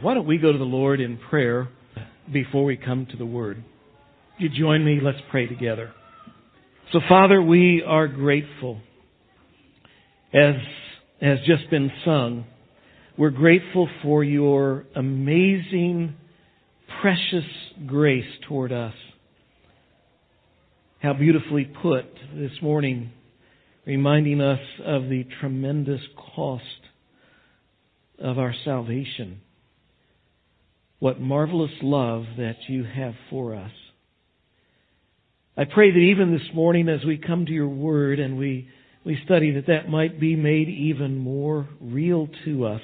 Why don't we go to the Lord in prayer before we come to the Word? You join me? Let's pray together. So Father, we are grateful. As has just been sung, we're grateful for your amazing, precious grace toward us. How beautifully put this morning, reminding us of the tremendous cost of our salvation. What marvelous love that you have for us. I pray that even this morning as we come to your word and we, we study that that might be made even more real to us.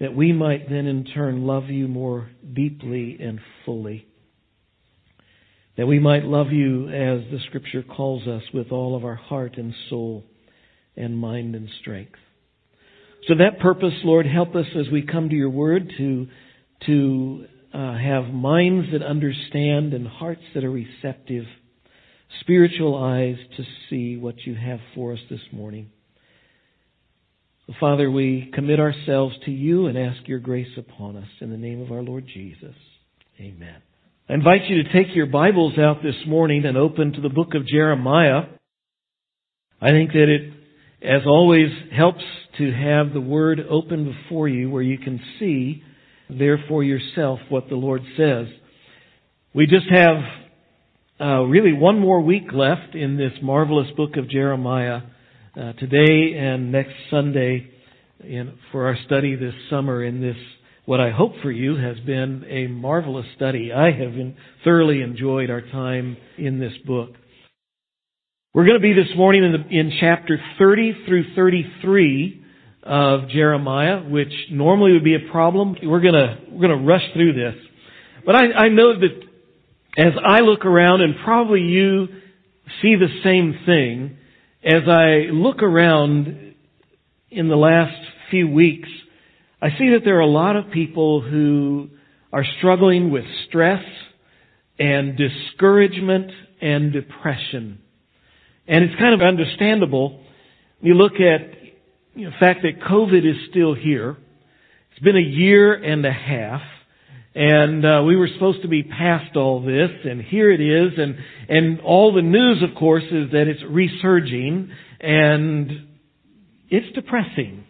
That we might then in turn love you more deeply and fully. That we might love you as the scripture calls us with all of our heart and soul and mind and strength. So that purpose, Lord, help us as we come to your word to, to uh, have minds that understand and hearts that are receptive, spiritual eyes to see what you have for us this morning. So Father, we commit ourselves to you and ask your grace upon us in the name of our Lord Jesus. Amen. I invite you to take your Bibles out this morning and open to the book of Jeremiah. I think that it as always, helps to have the Word open before you where you can see there for yourself what the Lord says. We just have uh, really one more week left in this marvelous book of Jeremiah. Uh, today and next Sunday in, for our study this summer in this what I hope for you has been a marvelous study. I have thoroughly enjoyed our time in this book. We're going to be this morning in, the, in chapter 30 through 33 of Jeremiah, which normally would be a problem. We're to, we're to rush through this. But I, I know that as I look around, and probably you see the same thing, as I look around in the last few weeks, I see that there are a lot of people who are struggling with stress and discouragement and depression. And it's kind of understandable. You look at you know, the fact that COVID is still here. It's been a year and a half. And uh, we were supposed to be past all this, and here it is, and and all the news, of course, is that it's resurging, and it's depressing.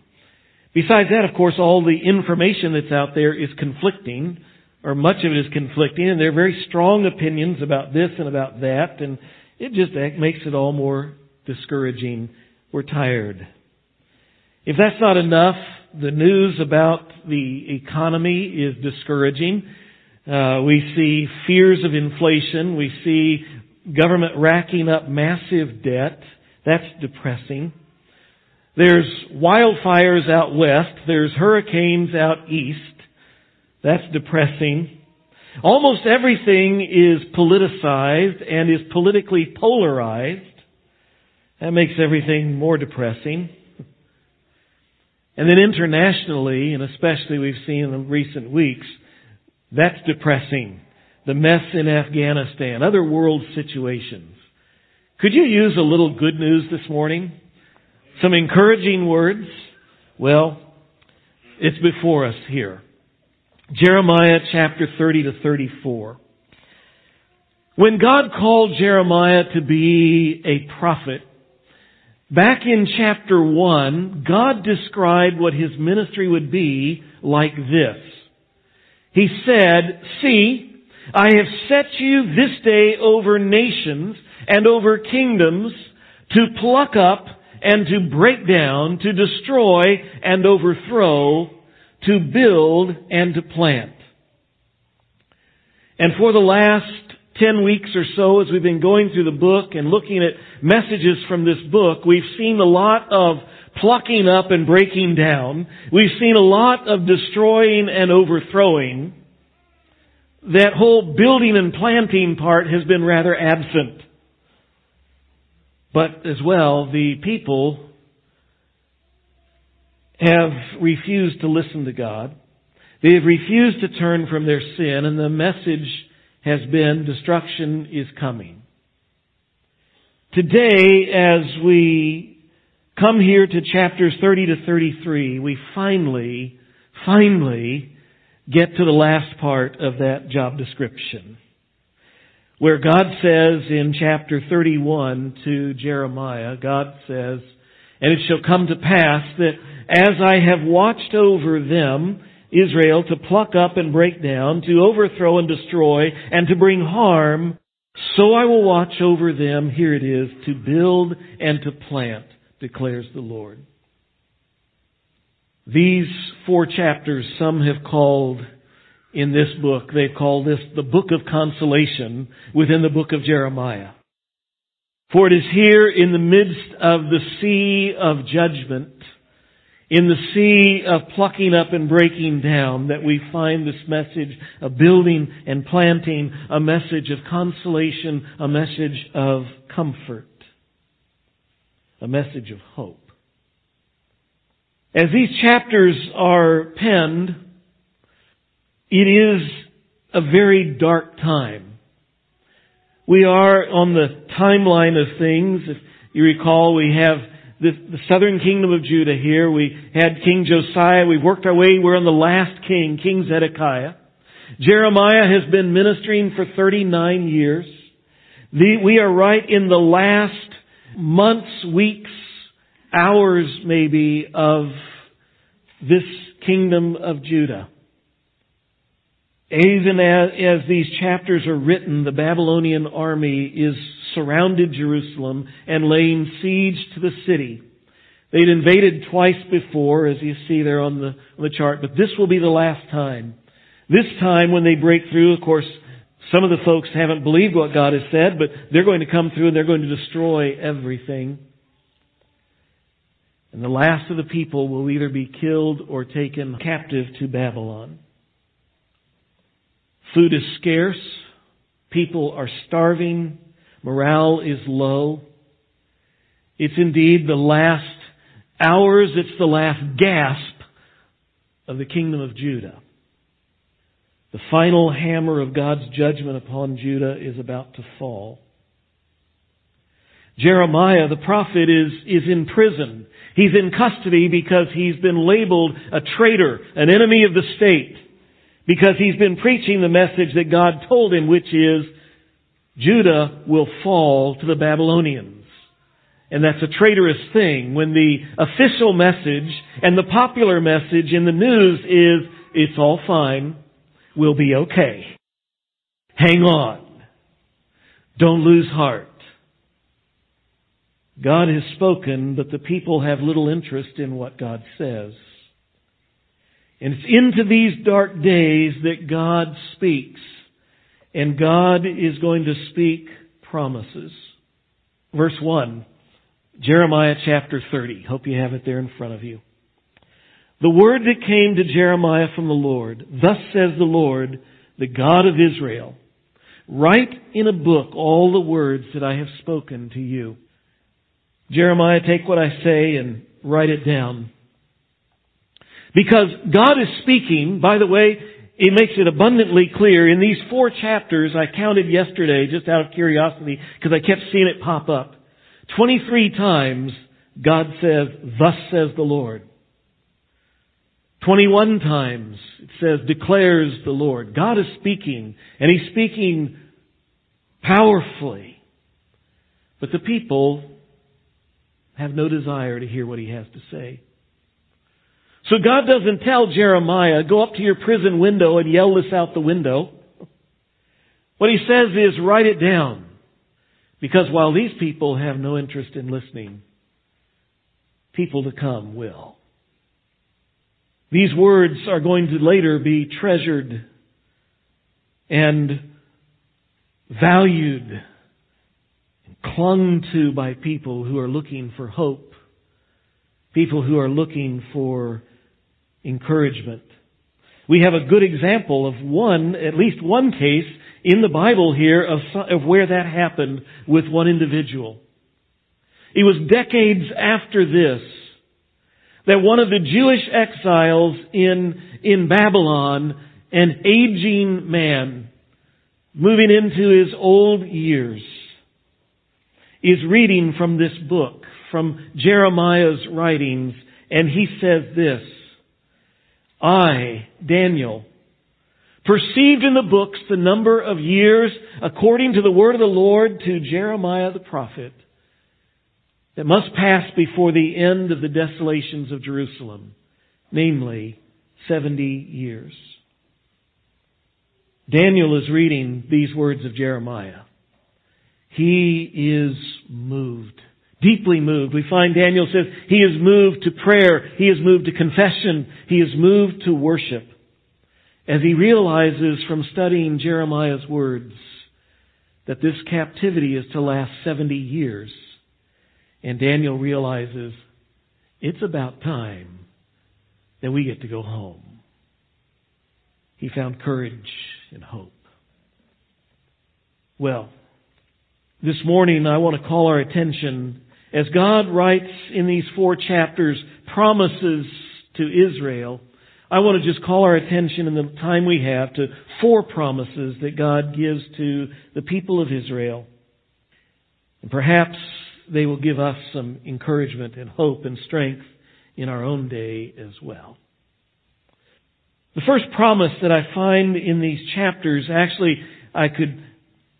Besides that, of course, all the information that's out there is conflicting, or much of it is conflicting, and there are very strong opinions about this and about that, and it just makes it all more discouraging. We're tired. If that's not enough, the news about the economy is discouraging. Uh, we see fears of inflation. We see government racking up massive debt. That's depressing. There's wildfires out west. There's hurricanes out east. That's depressing. Almost everything is politicized and is politically polarized. That makes everything more depressing. And then internationally, and especially we've seen in the recent weeks, that's depressing. The mess in Afghanistan, other world situations. Could you use a little good news this morning? Some encouraging words? Well, it's before us here. Jeremiah chapter 30 to 34. When God called Jeremiah to be a prophet, back in chapter 1, God described what his ministry would be like this. He said, See, I have set you this day over nations and over kingdoms to pluck up and to break down, to destroy and overthrow to build and to plant. And for the last 10 weeks or so, as we've been going through the book and looking at messages from this book, we've seen a lot of plucking up and breaking down. We've seen a lot of destroying and overthrowing. That whole building and planting part has been rather absent. But as well, the people have refused to listen to God. They have refused to turn from their sin, and the message has been destruction is coming. Today, as we come here to chapters 30 to 33, we finally, finally get to the last part of that job description. Where God says in chapter 31 to Jeremiah, God says, And it shall come to pass that as I have watched over them, Israel, to pluck up and break down, to overthrow and destroy, and to bring harm, so I will watch over them, here it is, to build and to plant, declares the Lord. These four chapters some have called in this book, they've called this the book of consolation within the book of Jeremiah. For it is here in the midst of the sea of judgment in the sea of plucking up and breaking down that we find this message of building and planting, a message of consolation, a message of comfort, a message of hope. As these chapters are penned, it is a very dark time. We are on the timeline of things. If you recall, we have the, the southern kingdom of Judah here. We had King Josiah. We've worked our way. We're on the last king, King Zedekiah. Jeremiah has been ministering for 39 years. The, we are right in the last months, weeks, hours maybe of this kingdom of Judah. Even as, as, these chapters are written, the Babylonian army is surrounded Jerusalem and laying siege to the city. They'd invaded twice before, as you see there on the, on the chart, but this will be the last time. This time when they break through, of course, some of the folks haven't believed what God has said, but they're going to come through and they're going to destroy everything. And the last of the people will either be killed or taken captive to Babylon. Food is scarce. People are starving. Morale is low. It's indeed the last hours, it's the last gasp of the kingdom of Judah. The final hammer of God's judgment upon Judah is about to fall. Jeremiah, the prophet, is, is in prison. He's in custody because he's been labeled a traitor, an enemy of the state. Because he's been preaching the message that God told him, which is, Judah will fall to the Babylonians. And that's a traitorous thing when the official message and the popular message in the news is, it's all fine, we'll be okay. Hang on. Don't lose heart. God has spoken, but the people have little interest in what God says. And it's into these dark days that God speaks. And God is going to speak promises. Verse 1, Jeremiah chapter 30. Hope you have it there in front of you. The word that came to Jeremiah from the Lord, thus says the Lord, the God of Israel, write in a book all the words that I have spoken to you. Jeremiah, take what I say and write it down. Because God is speaking, by the way, it makes it abundantly clear in these four chapters I counted yesterday just out of curiosity because I kept seeing it pop up. 23 times God says, thus says the Lord. 21 times it says, declares the Lord. God is speaking and He's speaking powerfully. But the people have no desire to hear what He has to say. So God doesn't tell Jeremiah, go up to your prison window and yell this out the window. What he says is, write it down. Because while these people have no interest in listening, people to come will. These words are going to later be treasured and valued and clung to by people who are looking for hope, people who are looking for encouragement. We have a good example of one, at least one case in the Bible here of, of where that happened with one individual. It was decades after this that one of the Jewish exiles in, in Babylon, an aging man, moving into his old years, is reading from this book from Jeremiah's writings, and he says this, I, Daniel, perceived in the books the number of years according to the word of the Lord to Jeremiah the prophet that must pass before the end of the desolations of Jerusalem, namely 70 years. Daniel is reading these words of Jeremiah. He is moved, deeply moved. We find Daniel says he is moved to prayer, he is moved to confession, he is moved to worship. As he realizes from studying Jeremiah's words that this captivity is to last 70 years. And Daniel realizes it's about time that we get to go home. He found courage and hope. Well, this morning I want to call our attention as God writes in these four chapters promises to Israel. I want to just call our attention in the time we have to four promises that God gives to the people of Israel. And perhaps they will give us some encouragement and hope and strength in our own day as well. The first promise that I find in these chapters, actually, I could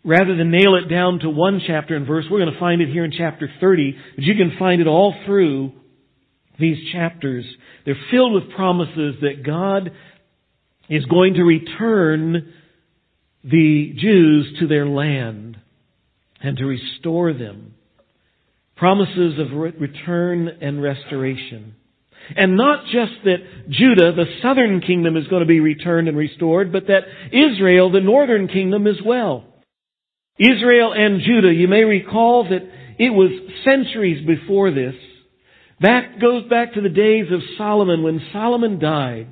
Rather than nail it down to one chapter and verse, we're going to find it here in chapter 30, but you can find it all through these chapters. They're filled with promises that God is going to return the Jews to their land and to restore them. Promises of return and restoration. And not just that Judah, the southern kingdom, is going to be returned and restored, but that Israel, the northern kingdom, as well. Israel and Judah, you may recall that it was centuries before this. That goes back to the days of Solomon when Solomon died.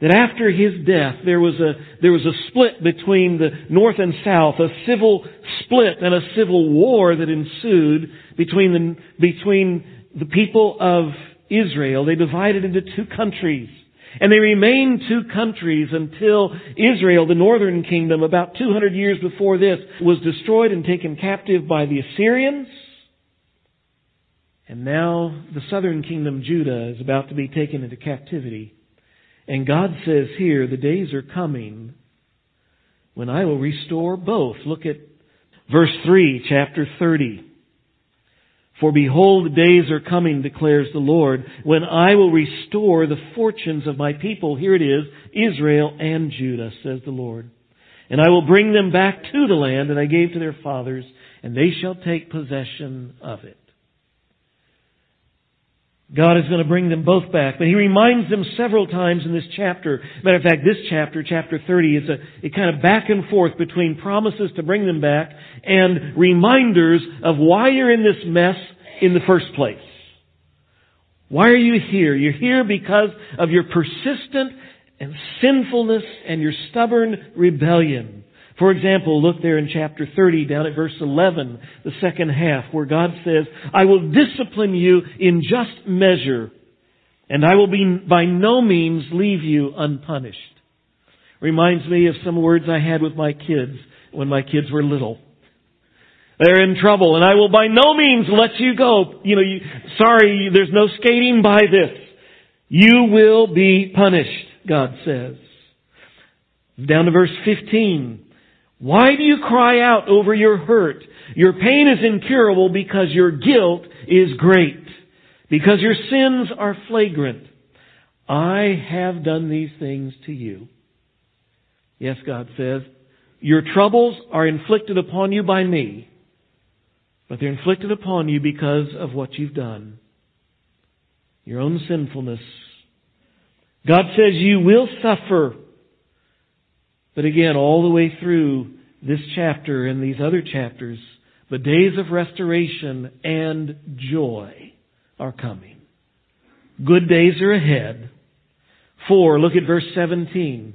That after his death, there was a, there was a split between the north and south, a civil split and a civil war that ensued between the, between the people of Israel. They divided into two countries. And they remained two countries until Israel, the northern kingdom, about 200 years before this, was destroyed and taken captive by the Assyrians. And now the southern kingdom, Judah, is about to be taken into captivity. And God says here, the days are coming when I will restore both. Look at verse 3, chapter 30. For behold, days are coming, declares the Lord, when I will restore the fortunes of my people. Here it is, Israel and Judah, says the Lord. And I will bring them back to the land that I gave to their fathers, and they shall take possession of it. God is going to bring them both back. But he reminds them several times in this chapter. Matter of fact, this chapter, chapter 30, is a, a kind of back and forth between promises to bring them back and reminders of why you're in this mess in the first place. Why are you here? You're here because of your persistent and sinfulness and your stubborn rebellion. For example, look there in chapter 30 down at verse 11, the second half, where God says, I will discipline you in just measure, and I will be by no means leave you unpunished. Reminds me of some words I had with my kids when my kids were little. They're in trouble, and I will by no means let you go. You know, you, sorry, there's no skating by this. You will be punished, God says. Down to verse 15. Why do you cry out over your hurt? Your pain is incurable because your guilt is great, because your sins are flagrant. I have done these things to you. Yes, God says, your troubles are inflicted upon you by me, but they're inflicted upon you because of what you've done. Your own sinfulness. God says you will suffer but again, all the way through this chapter and these other chapters, the days of restoration and joy are coming. Good days are ahead. For, look at verse 17.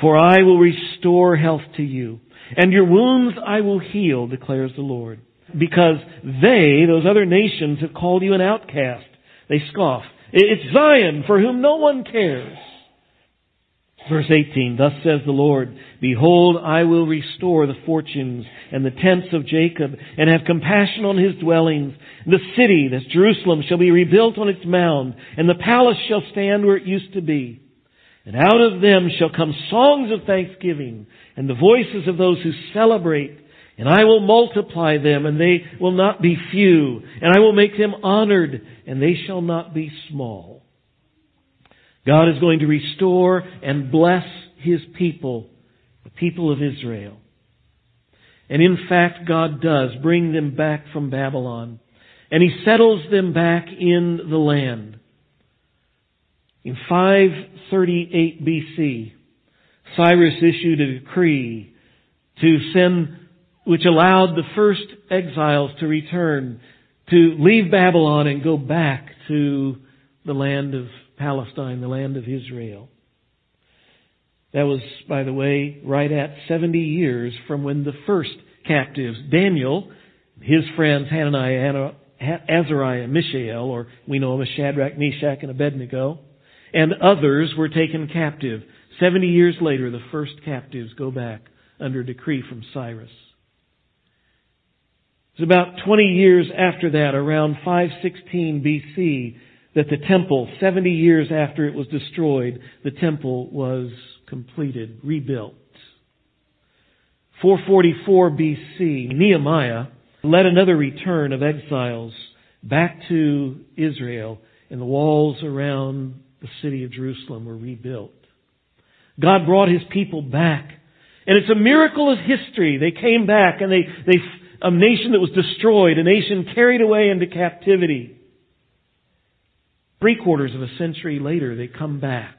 For I will restore health to you, and your wounds I will heal, declares the Lord. Because they, those other nations, have called you an outcast. They scoff. It's Zion for whom no one cares. Verse 18, Thus says the Lord, Behold, I will restore the fortunes and the tents of Jacob, and have compassion on his dwellings. The city, that's Jerusalem, shall be rebuilt on its mound, and the palace shall stand where it used to be. And out of them shall come songs of thanksgiving, and the voices of those who celebrate. And I will multiply them, and they will not be few. And I will make them honored, and they shall not be small. God is going to restore and bless His people, the people of Israel. And in fact, God does bring them back from Babylon. And He settles them back in the land. In 538 BC, Cyrus issued a decree to send, which allowed the first exiles to return, to leave Babylon and go back to the land of Palestine, the land of Israel. That was, by the way, right at 70 years from when the first captives, Daniel, his friends Hananiah, Azariah, Mishael, or we know them as Shadrach, Meshach, and Abednego, and others were taken captive. 70 years later, the first captives go back under decree from Cyrus. It's about 20 years after that, around 516 BC, that the temple, 70 years after it was destroyed, the temple was completed, rebuilt. 444 BC, Nehemiah led another return of exiles back to Israel, and the walls around the city of Jerusalem were rebuilt. God brought His people back. And it's a miracle of history. They came back and they, they, a nation that was destroyed, a nation carried away into captivity. Three quarters of a century later, they come back.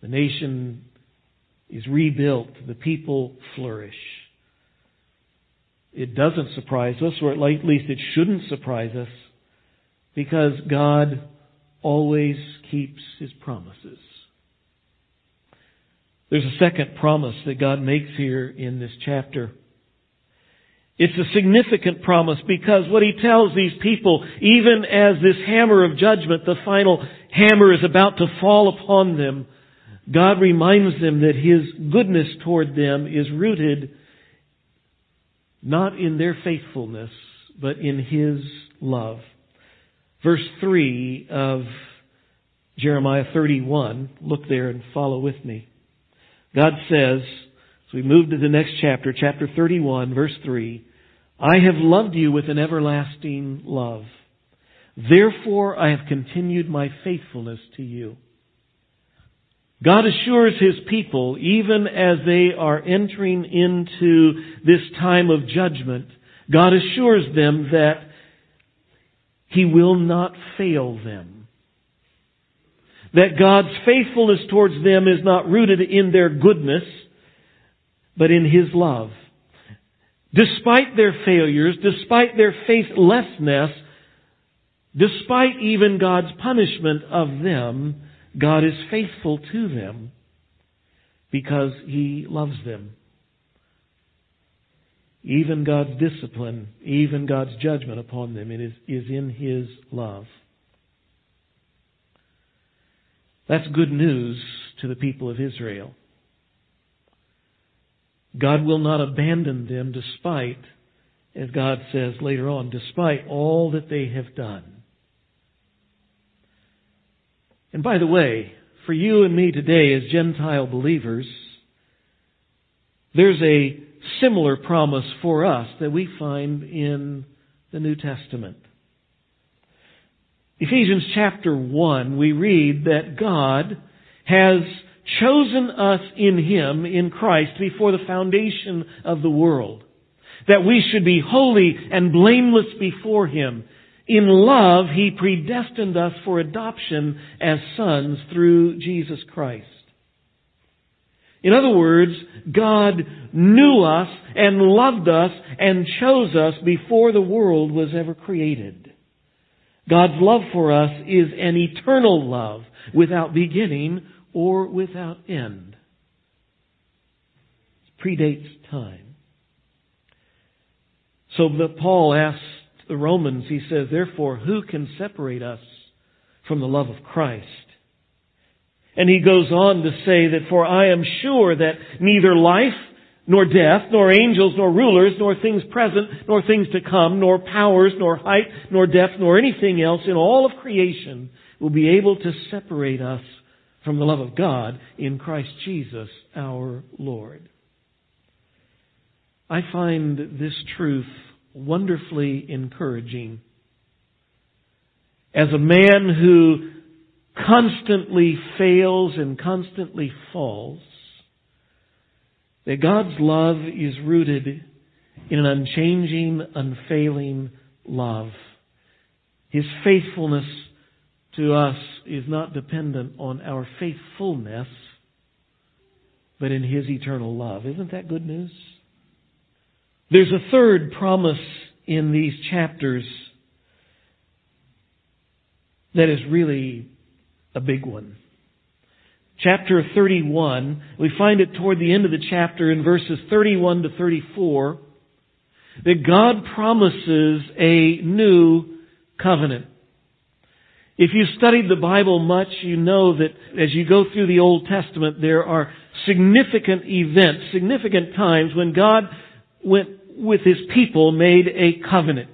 The nation is rebuilt. The people flourish. It doesn't surprise us, or at least it shouldn't surprise us, because God always keeps His promises. There's a second promise that God makes here in this chapter. It's a significant promise because what he tells these people, even as this hammer of judgment, the final hammer is about to fall upon them, God reminds them that his goodness toward them is rooted not in their faithfulness, but in his love. Verse 3 of Jeremiah 31, look there and follow with me. God says, so we move to the next chapter, chapter 31, verse 3. I have loved you with an everlasting love. Therefore I have continued my faithfulness to you. God assures His people, even as they are entering into this time of judgment, God assures them that He will not fail them. That God's faithfulness towards them is not rooted in their goodness, but in His love. Despite their failures, despite their faithlessness, despite even God's punishment of them, God is faithful to them because He loves them. Even God's discipline, even God's judgment upon them, it is, is in His love. That's good news to the people of Israel. God will not abandon them despite, as God says later on, despite all that they have done. And by the way, for you and me today as Gentile believers, there's a similar promise for us that we find in the New Testament. Ephesians chapter 1, we read that God has chosen us in Him, in Christ, before the foundation of the world. That we should be holy and blameless before Him. In love, He predestined us for adoption as sons through Jesus Christ. In other words, God knew us and loved us and chose us before the world was ever created. God's love for us is an eternal love without beginning or without end. It predates time. So Paul asks the Romans, he says, therefore, who can separate us from the love of Christ? And he goes on to say that, for I am sure that neither life, nor death, nor angels, nor rulers, nor things present, nor things to come, nor powers, nor height, nor depth, nor anything else in all of creation will be able to separate us from the love of God in Christ Jesus our Lord. I find this truth wonderfully encouraging. As a man who constantly fails and constantly falls, that God's love is rooted in an unchanging, unfailing love. His faithfulness to us is not dependent on our faithfulness, but in His eternal love. Isn't that good news? There's a third promise in these chapters that is really a big one. Chapter 31, we find it toward the end of the chapter in verses 31 to 34, that God promises a new covenant. If you've studied the Bible much, you know that as you go through the Old Testament, there are significant events, significant times when God went with His people made a covenant.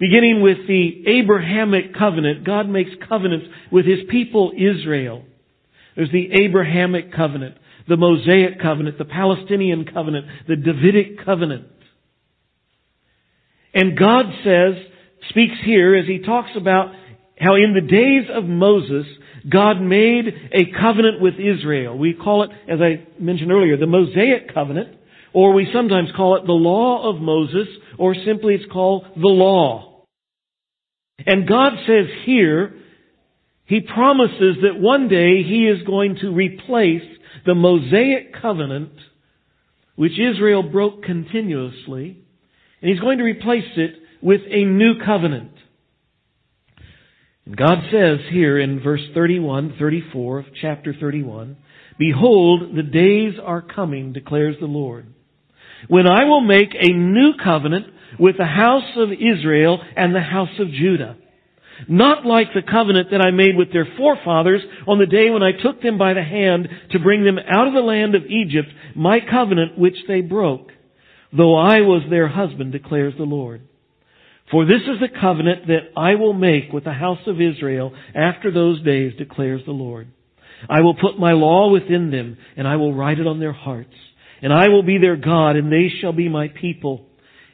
Beginning with the Abrahamic covenant, God makes covenants with His people Israel. There's the Abrahamic covenant, the Mosaic covenant, the Palestinian covenant, the Davidic covenant. And God says, speaks here as He talks about how in the days of Moses, God made a covenant with Israel. We call it, as I mentioned earlier, the Mosaic covenant, or we sometimes call it the law of Moses, or simply it's called the law. And God says here, He promises that one day He is going to replace the Mosaic covenant, which Israel broke continuously, and He's going to replace it with a new covenant. God says here in verse 31, 34 of chapter 31, Behold, the days are coming, declares the Lord, when I will make a new covenant with the house of Israel and the house of Judah. Not like the covenant that I made with their forefathers on the day when I took them by the hand to bring them out of the land of Egypt, my covenant which they broke, though I was their husband, declares the Lord. For this is the covenant that I will make with the house of Israel after those days, declares the Lord. I will put my law within them, and I will write it on their hearts. And I will be their God, and they shall be my people.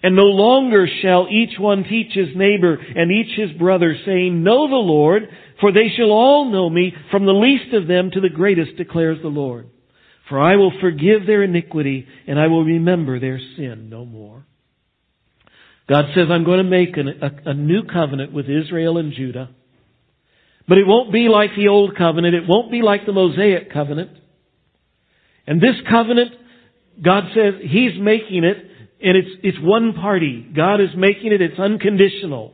And no longer shall each one teach his neighbor and each his brother, saying, Know the Lord, for they shall all know me, from the least of them to the greatest, declares the Lord. For I will forgive their iniquity, and I will remember their sin no more. God says, I'm going to make an, a, a new covenant with Israel and Judah. But it won't be like the old covenant. It won't be like the Mosaic covenant. And this covenant, God says He's making it, and it's, it's one party. God is making it, it's unconditional.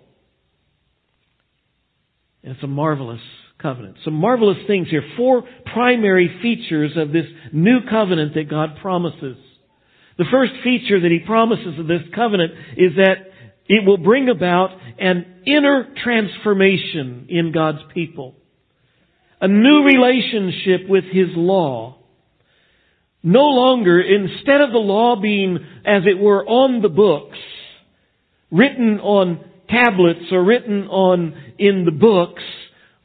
And it's a marvelous covenant. Some marvelous things here. Four primary features of this new covenant that God promises. The first feature that he promises of this covenant is that it will bring about an inner transformation in God's people. A new relationship with his law. No longer, instead of the law being, as it were, on the books, written on tablets or written on in the books,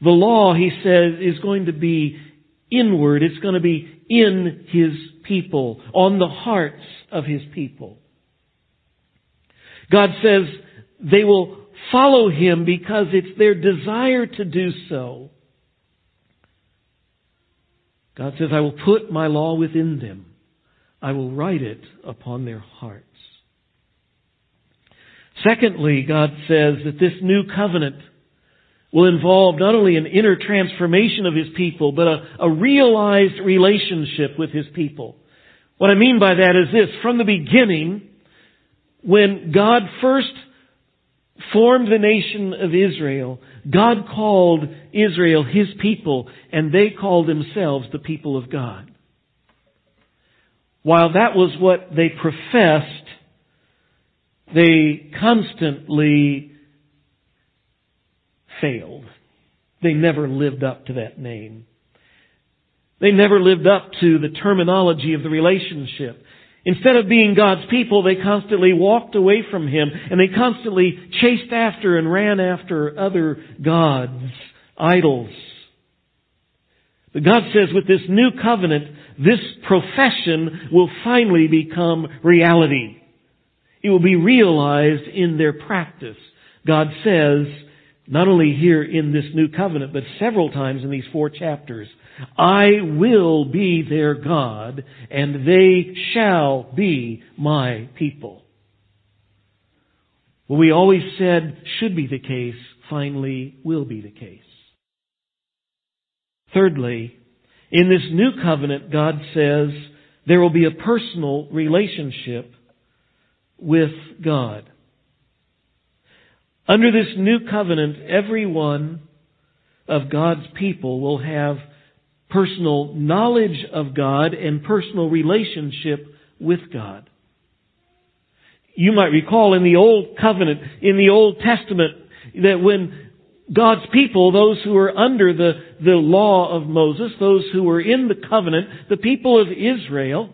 the law, he says, is going to be inward. It's going to be in his people, on the hearts of his people. God says they will follow him because it's their desire to do so. God says, I will put my law within them. I will write it upon their hearts. Secondly, God says that this new covenant will involve not only an inner transformation of His people, but a, a realized relationship with His people. What I mean by that is this, from the beginning, when God first formed the nation of Israel, God called Israel His people, and they called themselves the people of God. While that was what they professed, they constantly failed. They never lived up to that name. They never lived up to the terminology of the relationship. Instead of being God's people, they constantly walked away from Him and they constantly chased after and ran after other gods, idols. But God says with this new covenant, this profession will finally become reality. It will be realized in their practice. God says, not only here in this new covenant, but several times in these four chapters, I will be their God, and they shall be my people. What we always said should be the case, finally will be the case. Thirdly, in this new covenant, God says there will be a personal relationship with God. Under this new covenant, every one of God's people will have personal knowledge of God and personal relationship with God. You might recall in the Old Covenant, in the Old Testament, that when God's people, those who were under the, the law of Moses, those who were in the covenant, the people of Israel,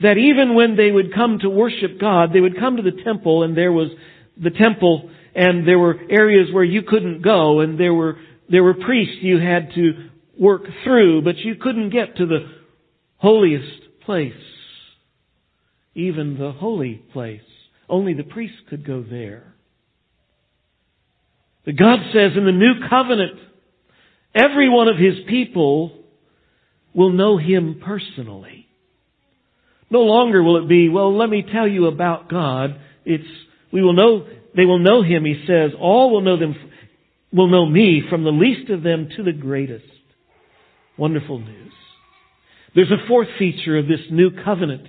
that even when they would come to worship God, they would come to the temple and there was the temple and there were areas where you couldn't go and there were, there were priests you had to work through, but you couldn't get to the holiest place. Even the holy place. Only the priest could go there. But God says in the new covenant, every one of His people will know Him personally. No longer will it be, well, let me tell you about God. It's, we will know, they will know Him, He says. All will know them, will know me from the least of them to the greatest. Wonderful news. There's a fourth feature of this new covenant.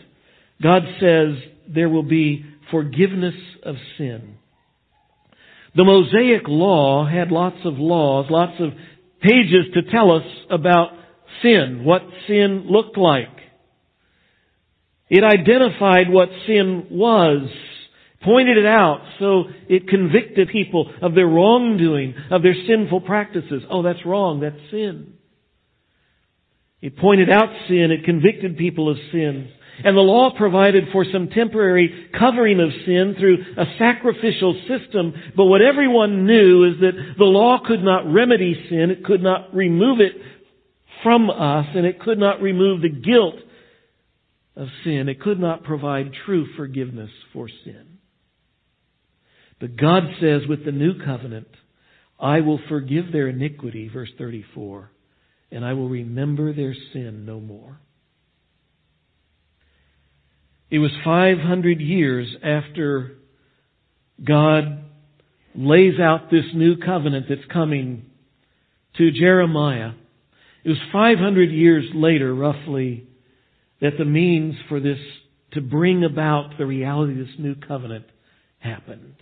God says there will be forgiveness of sin. The Mosaic Law had lots of laws, lots of pages to tell us about sin, what sin looked like. It identified what sin was, pointed it out, so it convicted people of their wrongdoing, of their sinful practices. Oh, that's wrong, that's sin. It pointed out sin, it convicted people of sin. And the law provided for some temporary covering of sin through a sacrificial system, but what everyone knew is that the law could not remedy sin, it could not remove it from us, and it could not remove the guilt of sin. It could not provide true forgiveness for sin. But God says with the new covenant, I will forgive their iniquity, verse 34 and I will remember their sin no more. It was 500 years after God lays out this new covenant that's coming to Jeremiah. It was 500 years later, roughly, that the means for this to bring about the reality of this new covenant happened.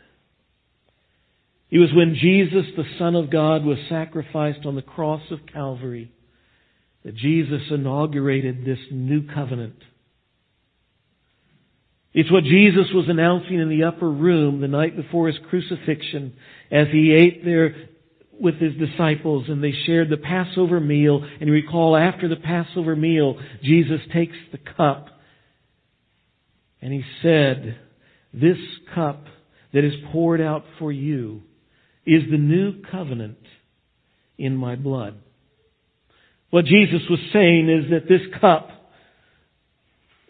It was when Jesus, the Son of God, was sacrificed on the cross of Calvary that Jesus inaugurated this new covenant. It's what Jesus was announcing in the upper room the night before his crucifixion as he ate there with his disciples and they shared the Passover meal. And you recall after the Passover meal, Jesus takes the cup and he said, this cup that is poured out for you is the new covenant in my blood. What Jesus was saying is that this cup,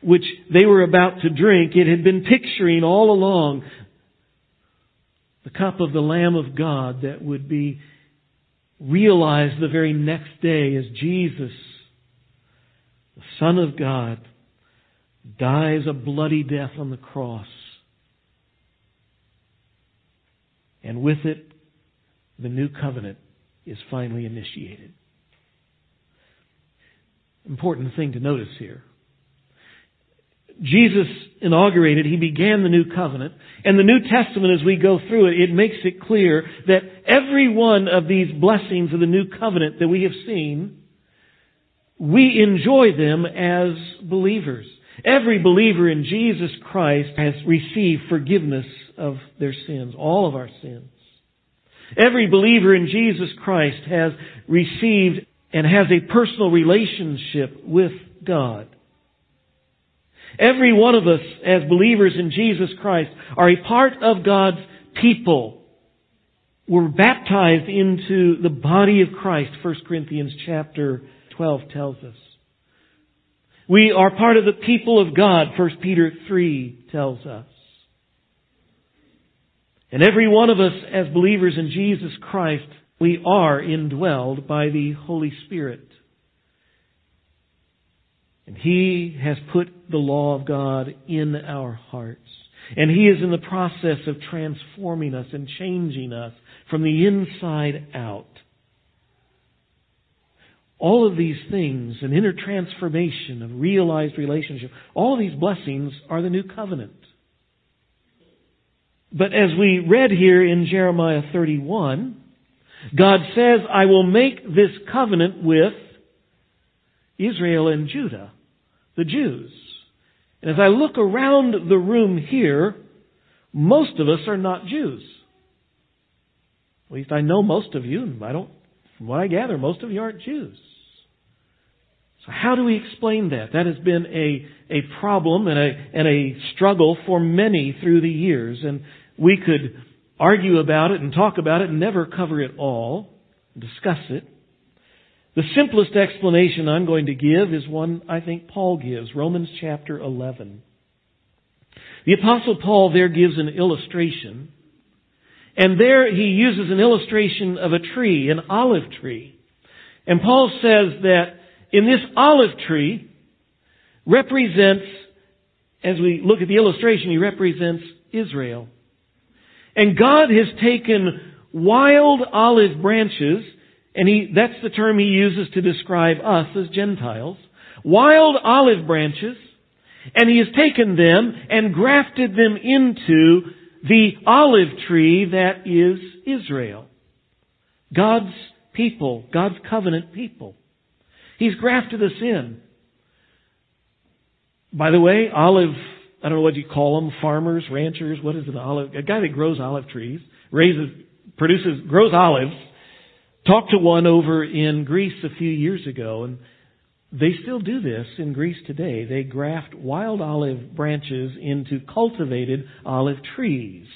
which they were about to drink, it had been picturing all along the cup of the Lamb of God that would be realized the very next day as Jesus, the Son of God, dies a bloody death on the cross. And with it, the new covenant is finally initiated important thing to notice here. Jesus inaugurated, He began the new covenant, and the New Testament as we go through it, it makes it clear that every one of these blessings of the new covenant that we have seen, we enjoy them as believers. Every believer in Jesus Christ has received forgiveness of their sins, all of our sins. Every believer in Jesus Christ has received and has a personal relationship with God. Every one of us as believers in Jesus Christ are a part of God's people. We're baptized into the body of Christ, 1 Corinthians chapter 12 tells us. We are part of the people of God, 1 Peter 3 tells us. And every one of us as believers in Jesus Christ, we are indwelled by the Holy Spirit. And He has put the law of God in our hearts. And He is in the process of transforming us and changing us from the inside out. All of these things, an inner transformation of realized relationship, all of these blessings are the new covenant. But as we read here in Jeremiah 31, God says, I will make this covenant with Israel and Judah, the Jews. And as I look around the room here, most of us are not Jews. At least I know most of you, and I don't, from what I gather, most of you aren't Jews. So how do we explain that? That has been a, a problem and a, and a struggle for many through the years. And we could argue about it and talk about it and never cover it all, discuss it. The simplest explanation I'm going to give is one I think Paul gives, Romans chapter 11. The apostle Paul there gives an illustration, and there he uses an illustration of a tree, an olive tree. And Paul says that in this olive tree represents, as we look at the illustration, he represents Israel. And God has taken wild olive branches, and he, that's the term he uses to describe us as Gentiles, wild olive branches, and he has taken them and grafted them into the olive tree that is Israel. God's people, God's covenant people. He's grafted us in. By the way, olive, I don't know what you call them, farmers, ranchers, what is an olive? A guy that grows olive trees, raises, produces, grows olives, talked to one over in Greece a few years ago, and they still do this in Greece today. They graft wild olive branches into cultivated olive trees.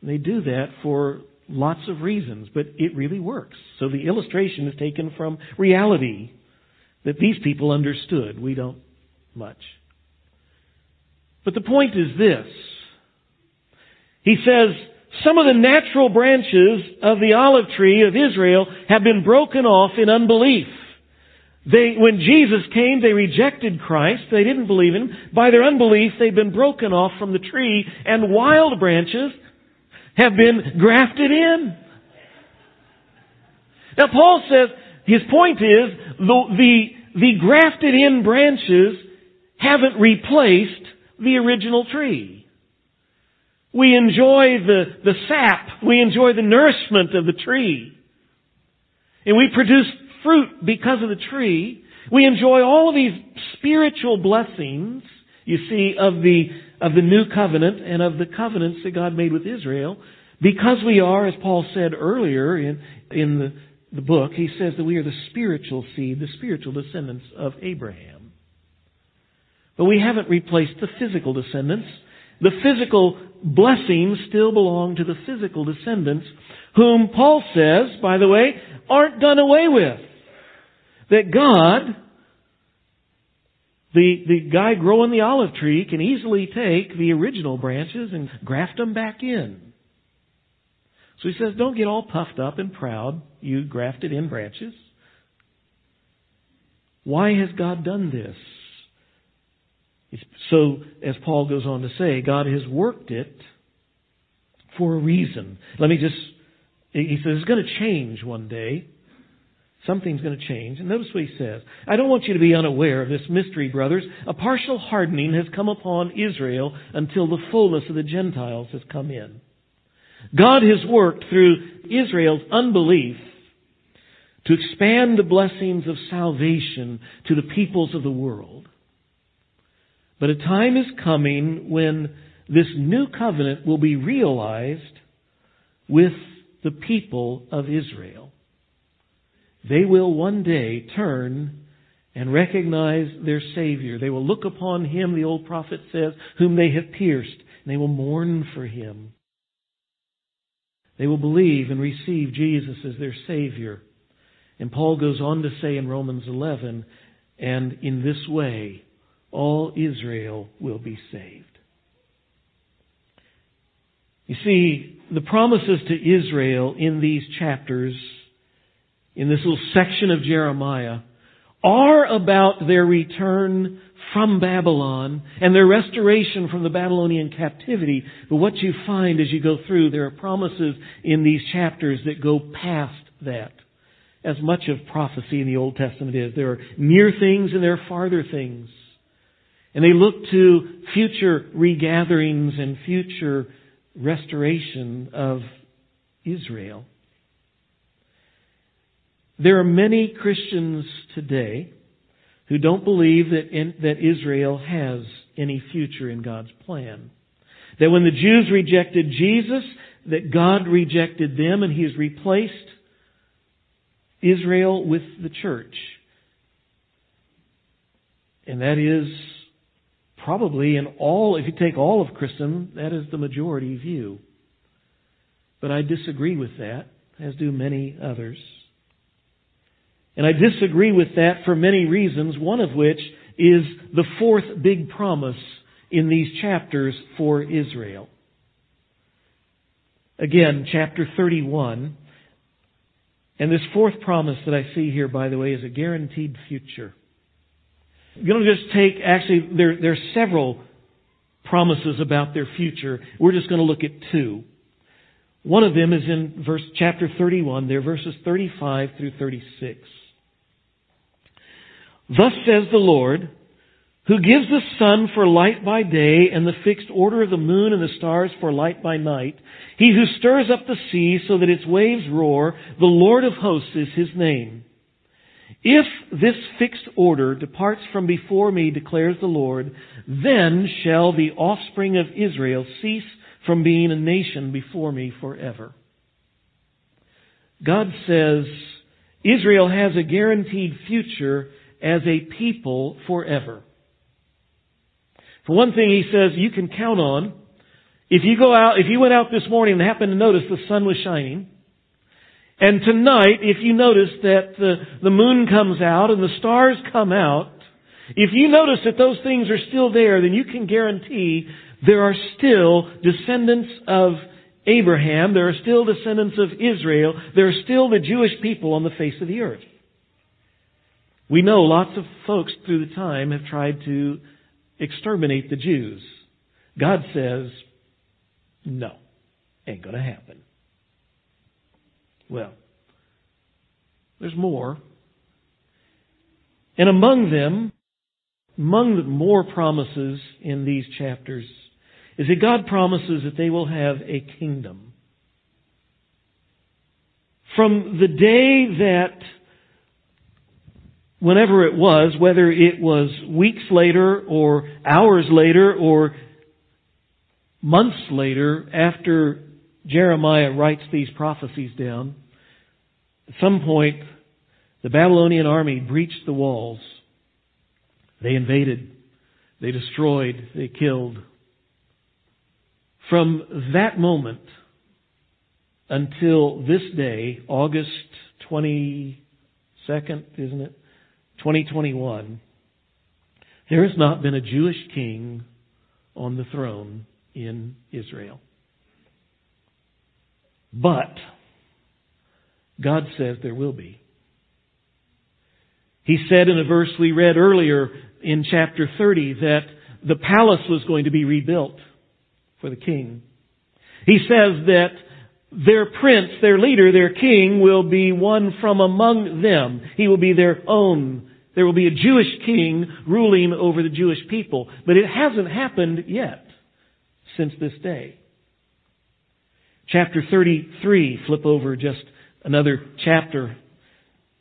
And they do that for lots of reasons, but it really works. So the illustration is taken from reality that these people understood. We don't much. But the point is this. He says, some of the natural branches of the olive tree of Israel have been broken off in unbelief. They, when Jesus came, they rejected Christ. They didn't believe in Him. By their unbelief, they've been broken off from the tree, and wild branches have been grafted in. Now, Paul says his point is the, the the grafted in branches haven't replaced the original tree. We enjoy the, the sap. We enjoy the nourishment of the tree. And we produce fruit because of the tree. We enjoy all of these spiritual blessings, you see, of the, of the new covenant and of the covenants that God made with Israel because we are, as Paul said earlier in, in the the book, he says that we are the spiritual seed, the spiritual descendants of Abraham. But we haven't replaced the physical descendants. The physical blessings still belong to the physical descendants, whom Paul says, by the way, aren't done away with. That God, the, the guy growing the olive tree, can easily take the original branches and graft them back in. So he says, don't get all puffed up and proud, you grafted in branches. Why has God done this? So, as Paul goes on to say, God has worked it for a reason. Let me just, he says, it's going to change one day. Something's going to change. And notice what he says. I don't want you to be unaware of this mystery, brothers. A partial hardening has come upon Israel until the fullness of the Gentiles has come in. God has worked through Israel's unbelief to expand the blessings of salvation to the peoples of the world. But a time is coming when this new covenant will be realized with the people of Israel. they will one day turn and recognize their Savior. They will look upon Him, the old prophet says, whom they have pierced, and they will mourn for Him. They will believe and receive Jesus as their Savior. And Paul goes on to say in Romans 11, and in this way, all Israel will be saved. You see, the promises to Israel in these chapters, in this little section of Jeremiah, are about their return from Babylon and their restoration from the Babylonian captivity. But what you find as you go through, there are promises in these chapters that go past that. As much of prophecy in the Old Testament is. There are near things and there are farther things. And they look to future regatherings and future restoration of Israel. There are many Christians today who don't believe that, in, that Israel has any future in God's plan. That when the Jews rejected Jesus, that God rejected them and He has replaced Israel with the church. And that is probably in all, if you take all of Christendom, that is the majority view. But I disagree with that, as do many others. And I disagree with that for many reasons, one of which is the fourth big promise in these chapters for Israel. Again, chapter 31. And this fourth promise that I see here, by the way, is a guaranteed future. You don't just take, actually, there, there are several promises about their future. We're just going to look at two. One of them is in verse, chapter 31, there, verses 35 through 36. Thus says the Lord, who gives the sun for light by day and the fixed order of the moon and the stars for light by night, he who stirs up the sea so that its waves roar, the Lord of hosts is his name. If this fixed order departs from before me, declares the Lord, then shall the offspring of Israel cease from being a nation before me forever. God says Israel has a guaranteed future as a people forever. For one thing, he says you can count on if you go out, if you went out this morning and happened to notice the sun was shining, and tonight, if you notice that the, the moon comes out and the stars come out, if you notice that those things are still there, then you can guarantee there are still descendants of Abraham, there are still descendants of Israel, there are still the Jewish people on the face of the earth. We know lots of folks through the time have tried to exterminate the Jews. God says, no, ain't gonna happen. Well, there's more. And among them, among the more promises in these chapters, is that God promises that they will have a kingdom. From the day that whenever it was, whether it was weeks later or hours later or months later after Jeremiah writes these prophecies down, at some point the Babylonian army breached the walls. They invaded. They destroyed. They killed. From that moment until this day, August 22nd, isn't it? 2021, there has not been a Jewish king on the throne in Israel. But God says there will be. He said in a verse we read earlier in chapter 30 that the palace was going to be rebuilt for the king. He says that their prince, their leader, their king will be one from among them. He will be their own. There will be a Jewish king ruling over the Jewish people. But it hasn't happened yet since this day. Chapter 33, flip over just another chapter.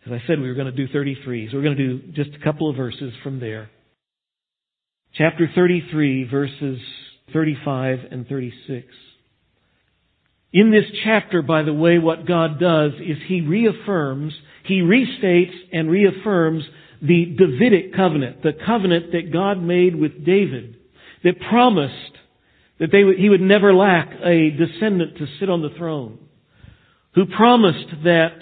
As I said, we were going to do 33, so we're going to do just a couple of verses from there. Chapter 33, verses 35 and 36. In this chapter, by the way, what God does is He reaffirms he restates and reaffirms the Davidic covenant, the covenant that God made with David, that promised that they would, he would never lack a descendant to sit on the throne, who promised that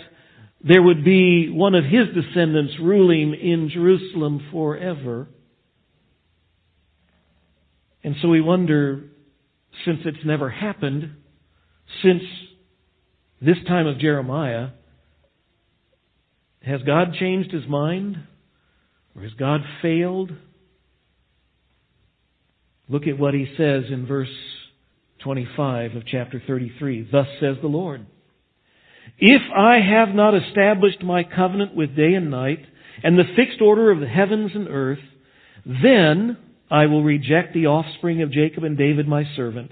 there would be one of his descendants ruling in Jerusalem forever. And so we wonder, since it's never happened, since this time of Jeremiah, has God changed his mind? Or has God failed? Look at what he says in verse 25 of chapter 33. Thus says the Lord. If I have not established my covenant with day and night, and the fixed order of the heavens and earth, then I will reject the offspring of Jacob and David my servant,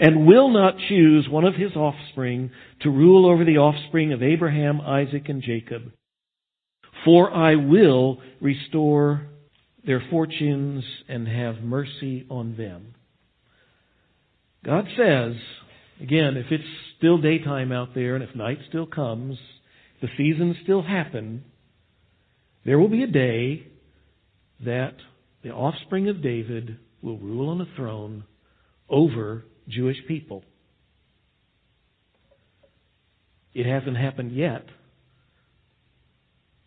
and will not choose one of his offspring to rule over the offspring of Abraham, Isaac, and Jacob. For I will restore their fortunes and have mercy on them. God says, again, if it's still daytime out there and if night still comes, the seasons still happen, there will be a day that the offspring of David will rule on a throne over Jewish people. It hasn't happened yet,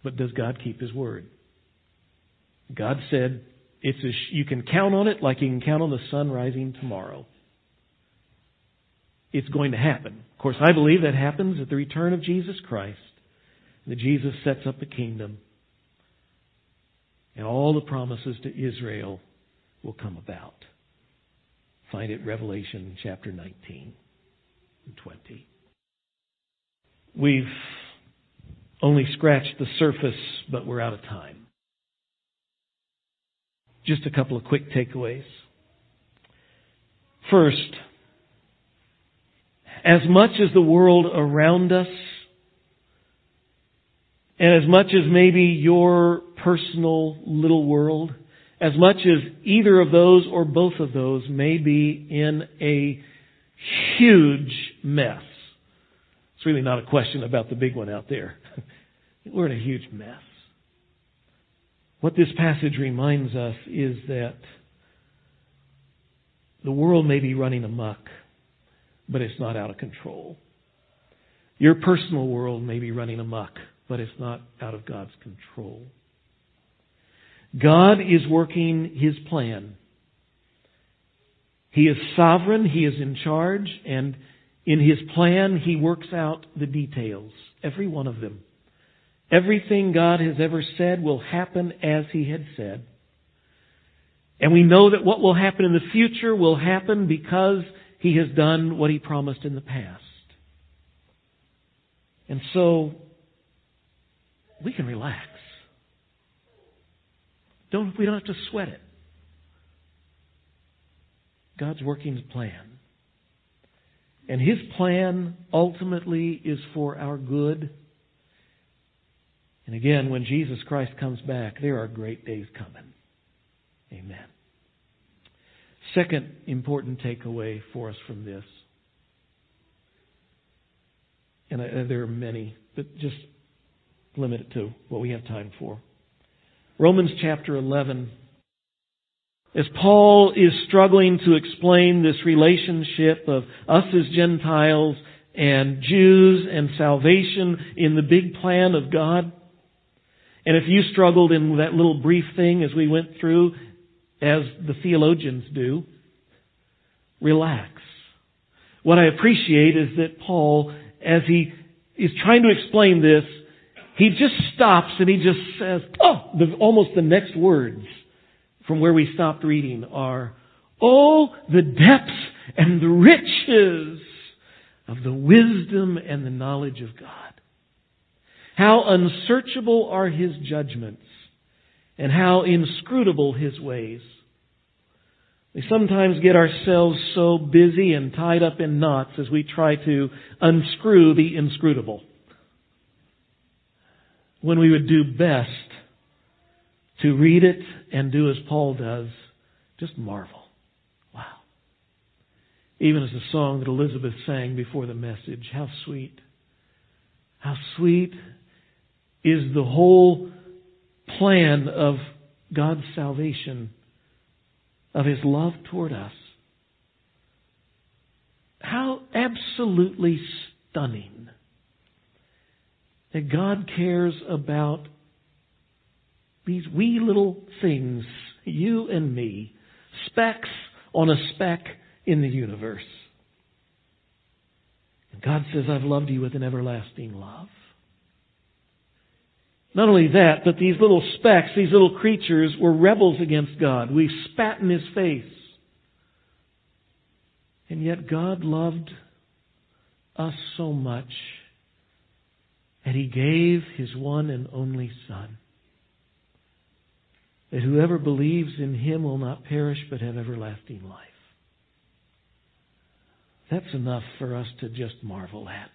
but does God keep His word? God said, it's a, you can count on it like you can count on the sun rising tomorrow. It's going to happen. Of course, I believe that happens at the return of Jesus Christ. That Jesus sets up a kingdom. And all the promises to Israel will come about. Find it Revelation chapter 19 and 20. We've only scratched the surface, but we're out of time. Just a couple of quick takeaways. First, as much as the world around us, and as much as maybe your personal little world, as much as either of those or both of those may be in a huge mess. It's really not a question about the big one out there. We're in a huge mess. What this passage reminds us is that the world may be running amuck but it's not out of control. Your personal world may be running amok, but it's not out of God's control. God is working His plan. He is sovereign, He is in charge, and in His plan, He works out the details, every one of them. Everything God has ever said will happen as He had said. And we know that what will happen in the future will happen because he has done what He promised in the past. And so, we can relax. Don't, we don't have to sweat it. God's working His plan. And His plan ultimately is for our good. And again, when Jesus Christ comes back, there are great days coming. Amen. Second important takeaway for us from this, and I, there are many, but just limit it to what we have time for. Romans chapter 11. As Paul is struggling to explain this relationship of us as Gentiles and Jews and salvation in the big plan of God, and if you struggled in that little brief thing as we went through, as the theologians do, relax. What I appreciate is that Paul, as he is trying to explain this, he just stops and he just says, oh, the, almost the next words from where we stopped reading are, oh, the depths and the riches of the wisdom and the knowledge of God. How unsearchable are his judgments and how inscrutable his ways. We sometimes get ourselves so busy and tied up in knots as we try to unscrew the inscrutable. When we would do best to read it and do as Paul does, just marvel. Wow. Even as the song that Elizabeth sang before the message, how sweet, how sweet is the whole plan of God's salvation, of His love toward us. How absolutely stunning that God cares about these wee little things, you and me, specks on a speck in the universe. And God says, I've loved you with an everlasting love. Not only that, but these little specks, these little creatures were rebels against God. We spat in His face. And yet God loved us so much that He gave His one and only Son. That whoever believes in Him will not perish but have everlasting life. That's enough for us to just marvel at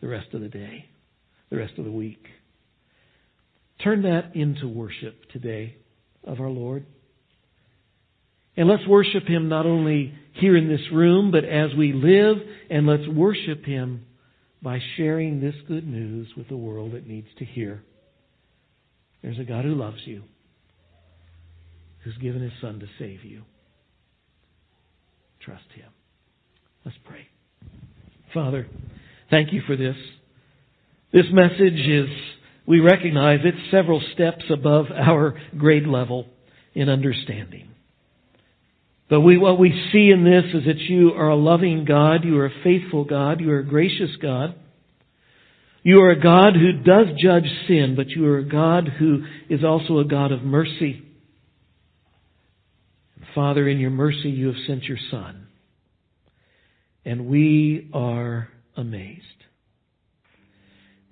the rest of the day, the rest of the week. Turn that into worship today of our Lord. And let's worship Him not only here in this room, but as we live, and let's worship Him by sharing this good news with the world that needs to hear. There's a God who loves you, who's given His Son to save you. Trust Him. Let's pray. Father, thank you for this. This message is we recognize it's several steps above our grade level in understanding. But we, what we see in this is that you are a loving God, you are a faithful God, you are a gracious God. You are a God who does judge sin, but you are a God who is also a God of mercy. Father, in your mercy, you have sent your Son. And we are amazed.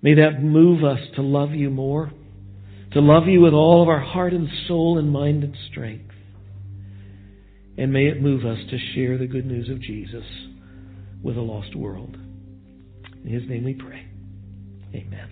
May that move us to love you more, to love you with all of our heart and soul and mind and strength. And may it move us to share the good news of Jesus with a lost world. In his name we pray. Amen.